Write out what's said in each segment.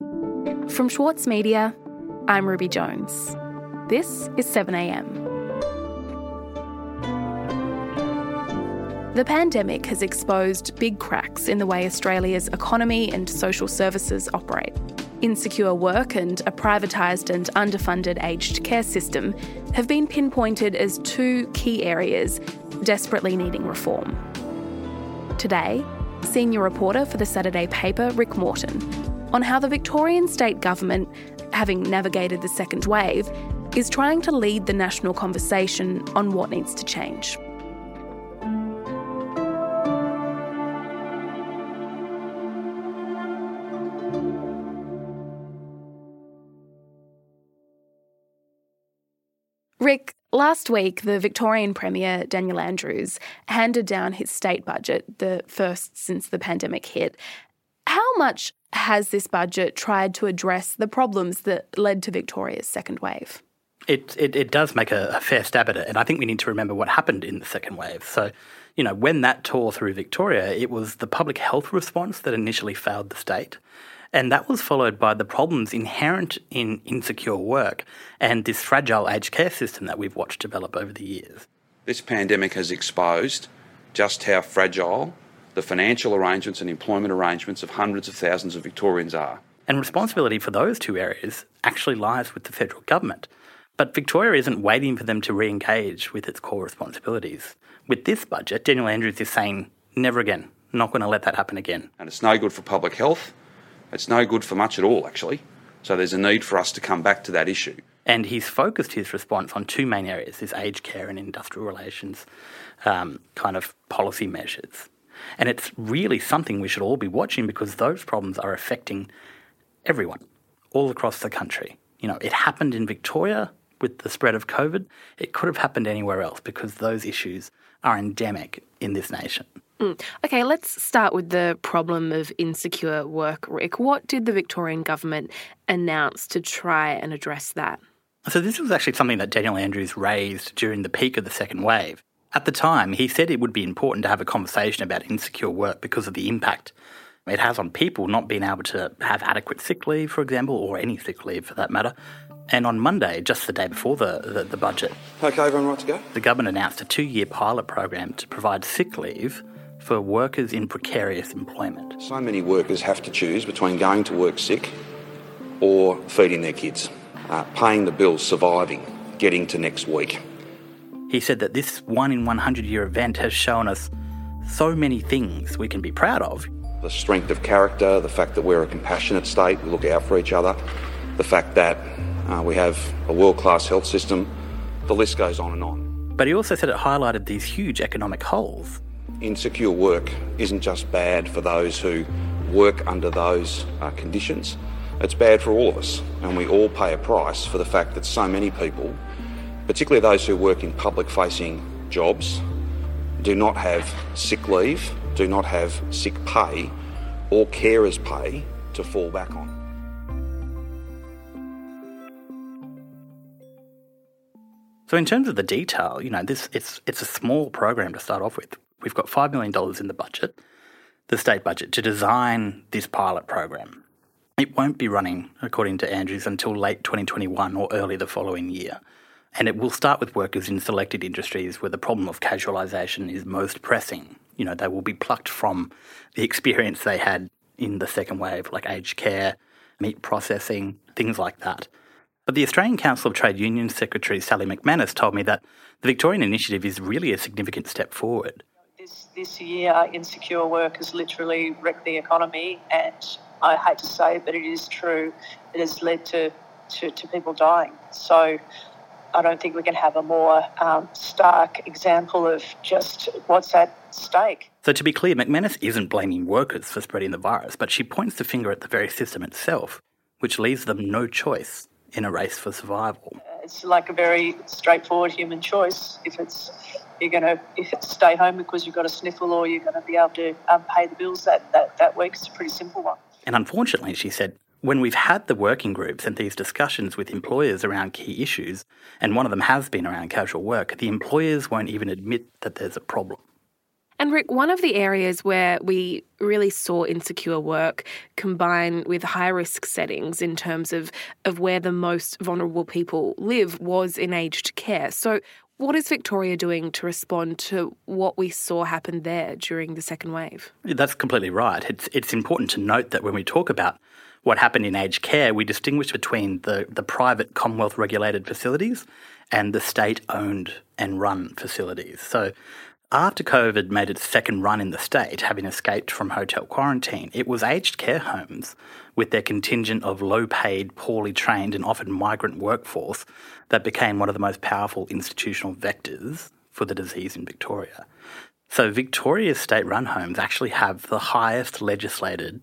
From Schwartz Media, I'm Ruby Jones. This is 7am. The pandemic has exposed big cracks in the way Australia's economy and social services operate. Insecure work and a privatised and underfunded aged care system have been pinpointed as two key areas desperately needing reform. Today, senior reporter for the Saturday paper, Rick Morton, on how the Victorian state government, having navigated the second wave, is trying to lead the national conversation on what needs to change. Rick, last week the Victorian Premier Daniel Andrews handed down his state budget, the first since the pandemic hit. How much has this budget tried to address the problems that led to Victoria's second wave? It, it, it does make a, a, fair stab at it, and I think we need to remember what happened in the second wave. So, you know, when that tore through Victoria, it was the public health response that initially failed the state. And that was followed by the problems inherent in insecure work and this fragile aged care system that we've watched develop over the years. This pandemic has exposed just how fragile the financial arrangements and employment arrangements of hundreds of thousands of Victorians are. And responsibility for those two areas actually lies with the federal government. But Victoria isn't waiting for them to re engage with its core responsibilities. With this budget, Daniel Andrews is saying, never again, not going to let that happen again. And it's no good for public health, it's no good for much at all, actually. So there's a need for us to come back to that issue. And he's focused his response on two main areas this aged care and industrial relations um, kind of policy measures. And it's really something we should all be watching because those problems are affecting everyone all across the country. You know, it happened in Victoria with the spread of COVID. It could have happened anywhere else because those issues are endemic in this nation. Mm. Okay, let's start with the problem of insecure work, Rick. What did the Victorian government announce to try and address that? So, this was actually something that Daniel Andrews raised during the peak of the second wave. At the time, he said it would be important to have a conversation about insecure work because of the impact it has on people not being able to have adequate sick leave, for example, or any sick leave for that matter. And on Monday, just the day before the, the, the budget, okay, everyone right to go? The government announced a two year pilot program to provide sick leave for workers in precarious employment. So many workers have to choose between going to work sick or feeding their kids, uh, paying the bills, surviving, getting to next week. He said that this one in 100 year event has shown us so many things we can be proud of. The strength of character, the fact that we're a compassionate state, we look out for each other, the fact that uh, we have a world class health system, the list goes on and on. But he also said it highlighted these huge economic holes insecure work isn't just bad for those who work under those uh, conditions, it's bad for all of us. And we all pay a price for the fact that so many people, particularly those who work in public facing jobs, do not have sick leave, do not have sick pay or carers pay to fall back on. So in terms of the detail, you know, this it's it's a small program to start off with. We've got $5 million in the budget, the state budget, to design this pilot program. It won't be running, according to Andrews, until late 2021 or early the following year. And it will start with workers in selected industries where the problem of casualisation is most pressing. You know, they will be plucked from the experience they had in the second wave, like aged care, meat processing, things like that. But the Australian Council of Trade Unions Secretary Sally McManus told me that the Victorian initiative is really a significant step forward this year, insecure work has literally wrecked the economy, and I hate to say it, but it is true. It has led to, to, to people dying. So I don't think we can have a more um, stark example of just what's at stake. So, to be clear, McManus isn't blaming workers for spreading the virus, but she points the finger at the very system itself, which leaves them no choice in a race for survival. It's like a very straightforward human choice. If it's you're going to if stay home because you've got a sniffle or you're going to be able to um, pay the bills that, that, that week. It's a pretty simple one. And unfortunately, she said, when we've had the working groups and these discussions with employers around key issues, and one of them has been around casual work, the employers won't even admit that there's a problem. And Rick, one of the areas where we really saw insecure work combine with high risk settings in terms of, of where the most vulnerable people live was in aged care. So, what is Victoria doing to respond to what we saw happen there during the second wave? That's completely right. It's, it's important to note that when we talk about what happened in aged care, we distinguished between the, the private Commonwealth regulated facilities and the state owned and run facilities. So after COVID made its second run in the state, having escaped from hotel quarantine, it was aged care homes with their contingent of low paid, poorly trained, and often migrant workforce that became one of the most powerful institutional vectors for the disease in Victoria. So, Victoria's state run homes actually have the highest legislated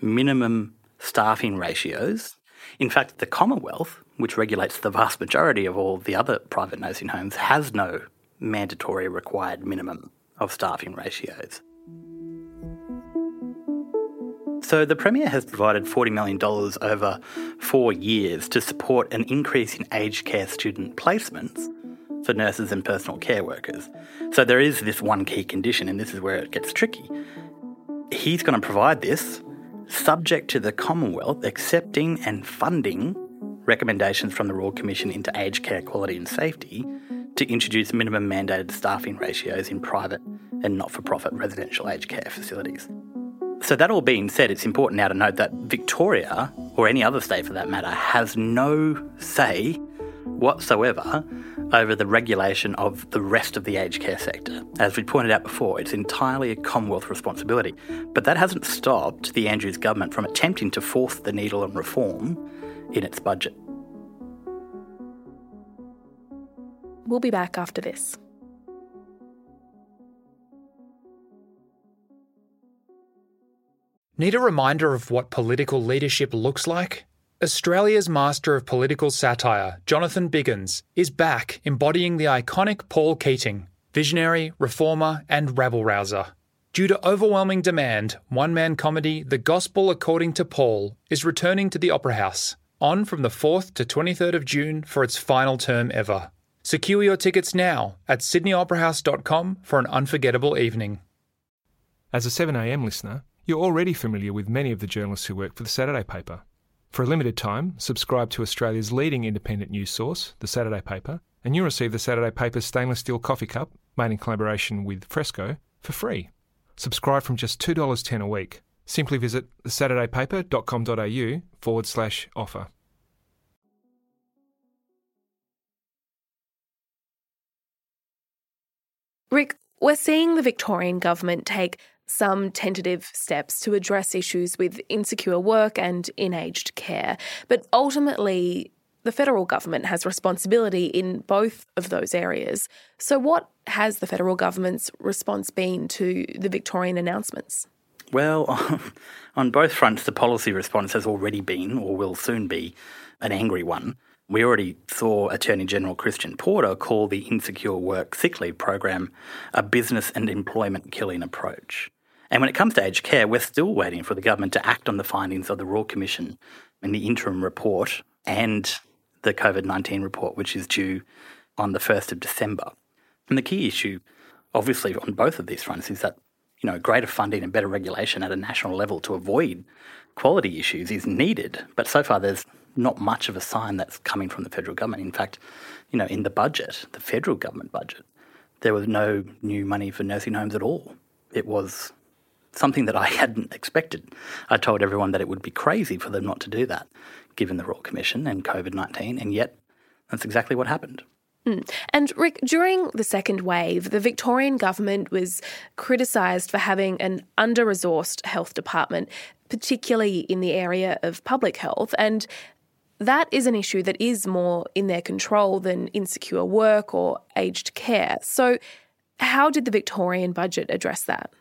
minimum staffing ratios. In fact, the Commonwealth, which regulates the vast majority of all the other private nursing homes, has no mandatory required minimum of staffing ratios. So the Premier has provided $40 million over four years to support an increase in aged care student placements for nurses and personal care workers. So there is this one key condition, and this is where it gets tricky. He's going to provide this subject to the Commonwealth accepting and funding recommendations from the Royal Commission into Aged Care Quality and Safety to introduce minimum mandated staffing ratios in private and not for profit residential aged care facilities. So, that all being said, it's important now to note that Victoria, or any other state for that matter, has no say whatsoever over the regulation of the rest of the aged care sector. As we pointed out before, it's entirely a Commonwealth responsibility. But that hasn't stopped the Andrews government from attempting to force the needle on reform in its budget. We'll be back after this. Need a reminder of what political leadership looks like? Australia's master of political satire, Jonathan Biggins, is back embodying the iconic Paul Keating, visionary, reformer, and rabble rouser. Due to overwhelming demand, one man comedy The Gospel According to Paul is returning to the Opera House, on from the 4th to 23rd of June for its final term ever. Secure your tickets now at sydneyoperahouse.com for an unforgettable evening. As a 7am listener, you're already familiar with many of the journalists who work for the Saturday paper. For a limited time, subscribe to Australia's leading independent news source, the Saturday paper, and you'll receive the Saturday paper's stainless steel coffee cup, made in collaboration with Fresco, for free. Subscribe from just $2.10 a week. Simply visit thesaturdaypaper.com.au forward slash offer. Rick, we're seeing the Victorian government take some tentative steps to address issues with insecure work and in aged care. But ultimately, the federal government has responsibility in both of those areas. So, what has the federal government's response been to the Victorian announcements? Well, on both fronts, the policy response has already been, or will soon be, an angry one. We already saw Attorney General Christian Porter call the Insecure Work Sick Leave program a business and employment killing approach. And when it comes to aged care, we're still waiting for the government to act on the findings of the Royal Commission in the interim report and the COVID 19 report, which is due on the 1st of December. And the key issue, obviously, on both of these fronts is that you know, greater funding and better regulation at a national level to avoid quality issues is needed. But so far, there's not much of a sign that's coming from the federal government. In fact, you know, in the budget, the federal government budget, there was no new money for nursing homes at all. It was something that I hadn't expected. I told everyone that it would be crazy for them not to do that, given the Royal Commission and COVID 19, and yet that's exactly what happened. Mm. And Rick, during the second wave, the Victorian government was criticised for having an under resourced health department, particularly in the area of public health. And that is an issue that is more in their control than insecure work or aged care. So, how did the Victorian budget address that?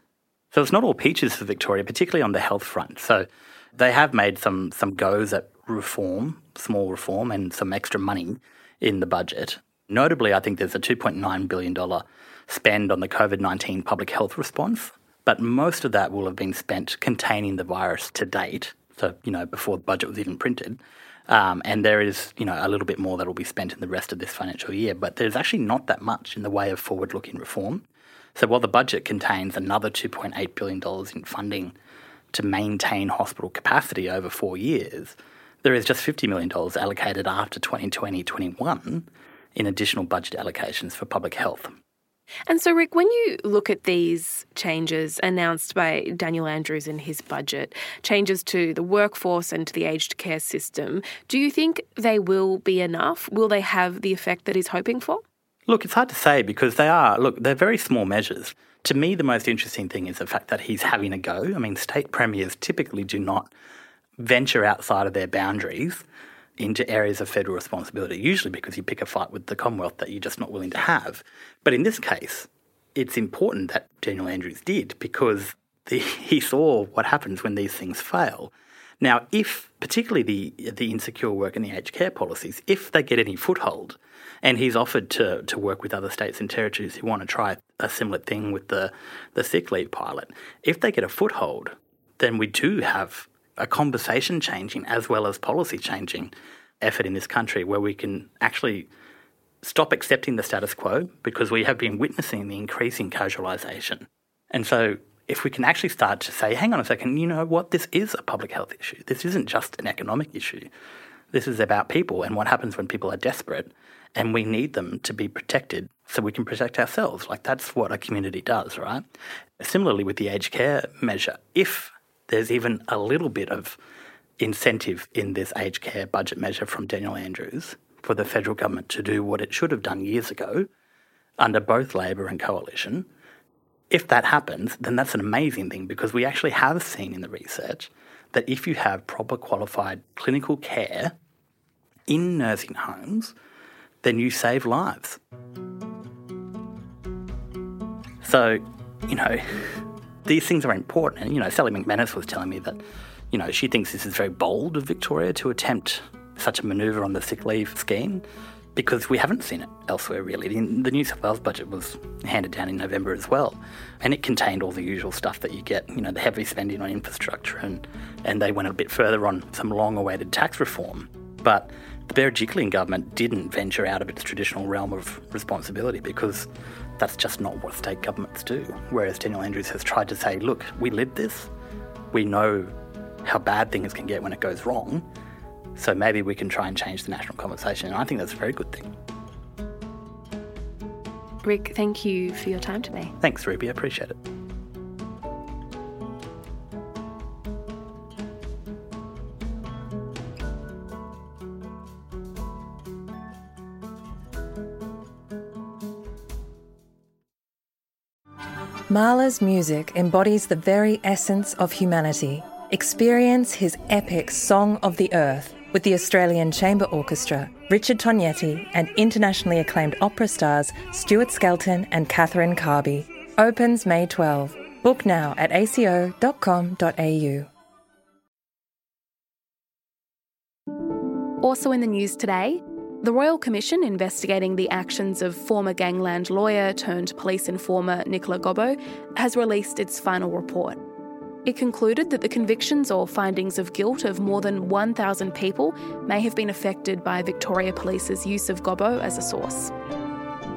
So, it's not all peaches for Victoria, particularly on the health front. So, they have made some, some goes at reform, small reform, and some extra money in the budget. Notably, I think there's a $2.9 billion spend on the COVID 19 public health response, but most of that will have been spent containing the virus to date. So, you know, before the budget was even printed. Um, and there is, you know, a little bit more that will be spent in the rest of this financial year. But there's actually not that much in the way of forward-looking reform. So while the budget contains another $2.8 billion in funding to maintain hospital capacity over four years, there is just $50 million allocated after 2020 21 in additional budget allocations for public health. And so, Rick, when you look at these changes announced by Daniel Andrews in his budget, changes to the workforce and to the aged care system, do you think they will be enough? Will they have the effect that he's hoping for? Look, it's hard to say because they are, look, they're very small measures. To me, the most interesting thing is the fact that he's having a go. I mean, state premiers typically do not venture outside of their boundaries into areas of federal responsibility, usually because you pick a fight with the Commonwealth that you're just not willing to have. But in this case, it's important that Daniel Andrews did because the, he saw what happens when these things fail. Now, if particularly the the insecure work and the aged care policies, if they get any foothold, and he's offered to to work with other states and territories who want to try a similar thing with the the sick leave pilot, if they get a foothold, then we do have a conversation changing as well as policy changing effort in this country where we can actually stop accepting the status quo because we have been witnessing the increasing casualisation. And so if we can actually start to say, hang on a second, you know what, this is a public health issue. This isn't just an economic issue. This is about people and what happens when people are desperate and we need them to be protected so we can protect ourselves. Like that's what a community does, right? Similarly with the aged care measure, if there's even a little bit of incentive in this aged care budget measure from Daniel Andrews for the federal government to do what it should have done years ago under both Labor and Coalition. If that happens, then that's an amazing thing because we actually have seen in the research that if you have proper qualified clinical care in nursing homes, then you save lives. So, you know, these things are important. And, you know, Sally McManus was telling me that you know, she thinks this is very bold of Victoria to attempt such a manoeuvre on the sick leave scheme because we haven't seen it elsewhere really. The New South Wales budget was handed down in November as well, and it contained all the usual stuff that you get, you know, the heavy spending on infrastructure, and, and they went a bit further on some long awaited tax reform. But the Berejiklian government didn't venture out of its traditional realm of responsibility because that's just not what state governments do. Whereas Daniel Andrews has tried to say, look, we lived this, we know how bad things can get when it goes wrong. So maybe we can try and change the national conversation. And I think that's a very good thing. Rick, thank you for your time today. Thanks, Ruby. I appreciate it. Mahler's music embodies the very essence of humanity Experience his epic Song of the Earth with the Australian Chamber Orchestra, Richard Tognetti, and internationally acclaimed opera stars Stuart Skelton and Catherine Carby. Opens May 12. Book now at aco.com.au. Also in the news today, the Royal Commission investigating the actions of former gangland lawyer turned police informer Nicola Gobbo has released its final report. It concluded that the convictions or findings of guilt of more than 1,000 people may have been affected by Victoria Police's use of Gobbo as a source.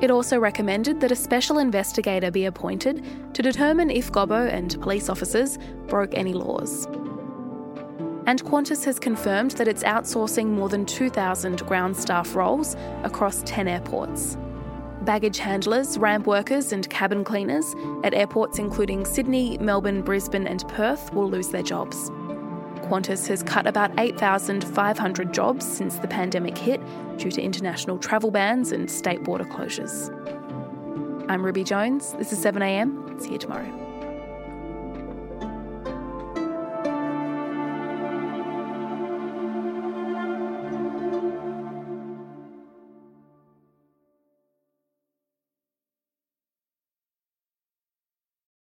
It also recommended that a special investigator be appointed to determine if Gobbo and police officers broke any laws. And Qantas has confirmed that it's outsourcing more than 2,000 ground staff roles across 10 airports baggage handlers, ramp workers, and cabin cleaners at airports including Sydney, Melbourne, Brisbane, and Perth will lose their jobs. Qantas has cut about 8,500 jobs since the pandemic hit due to international travel bans and state border closures. I'm Ruby Jones. This is 7am. See you tomorrow.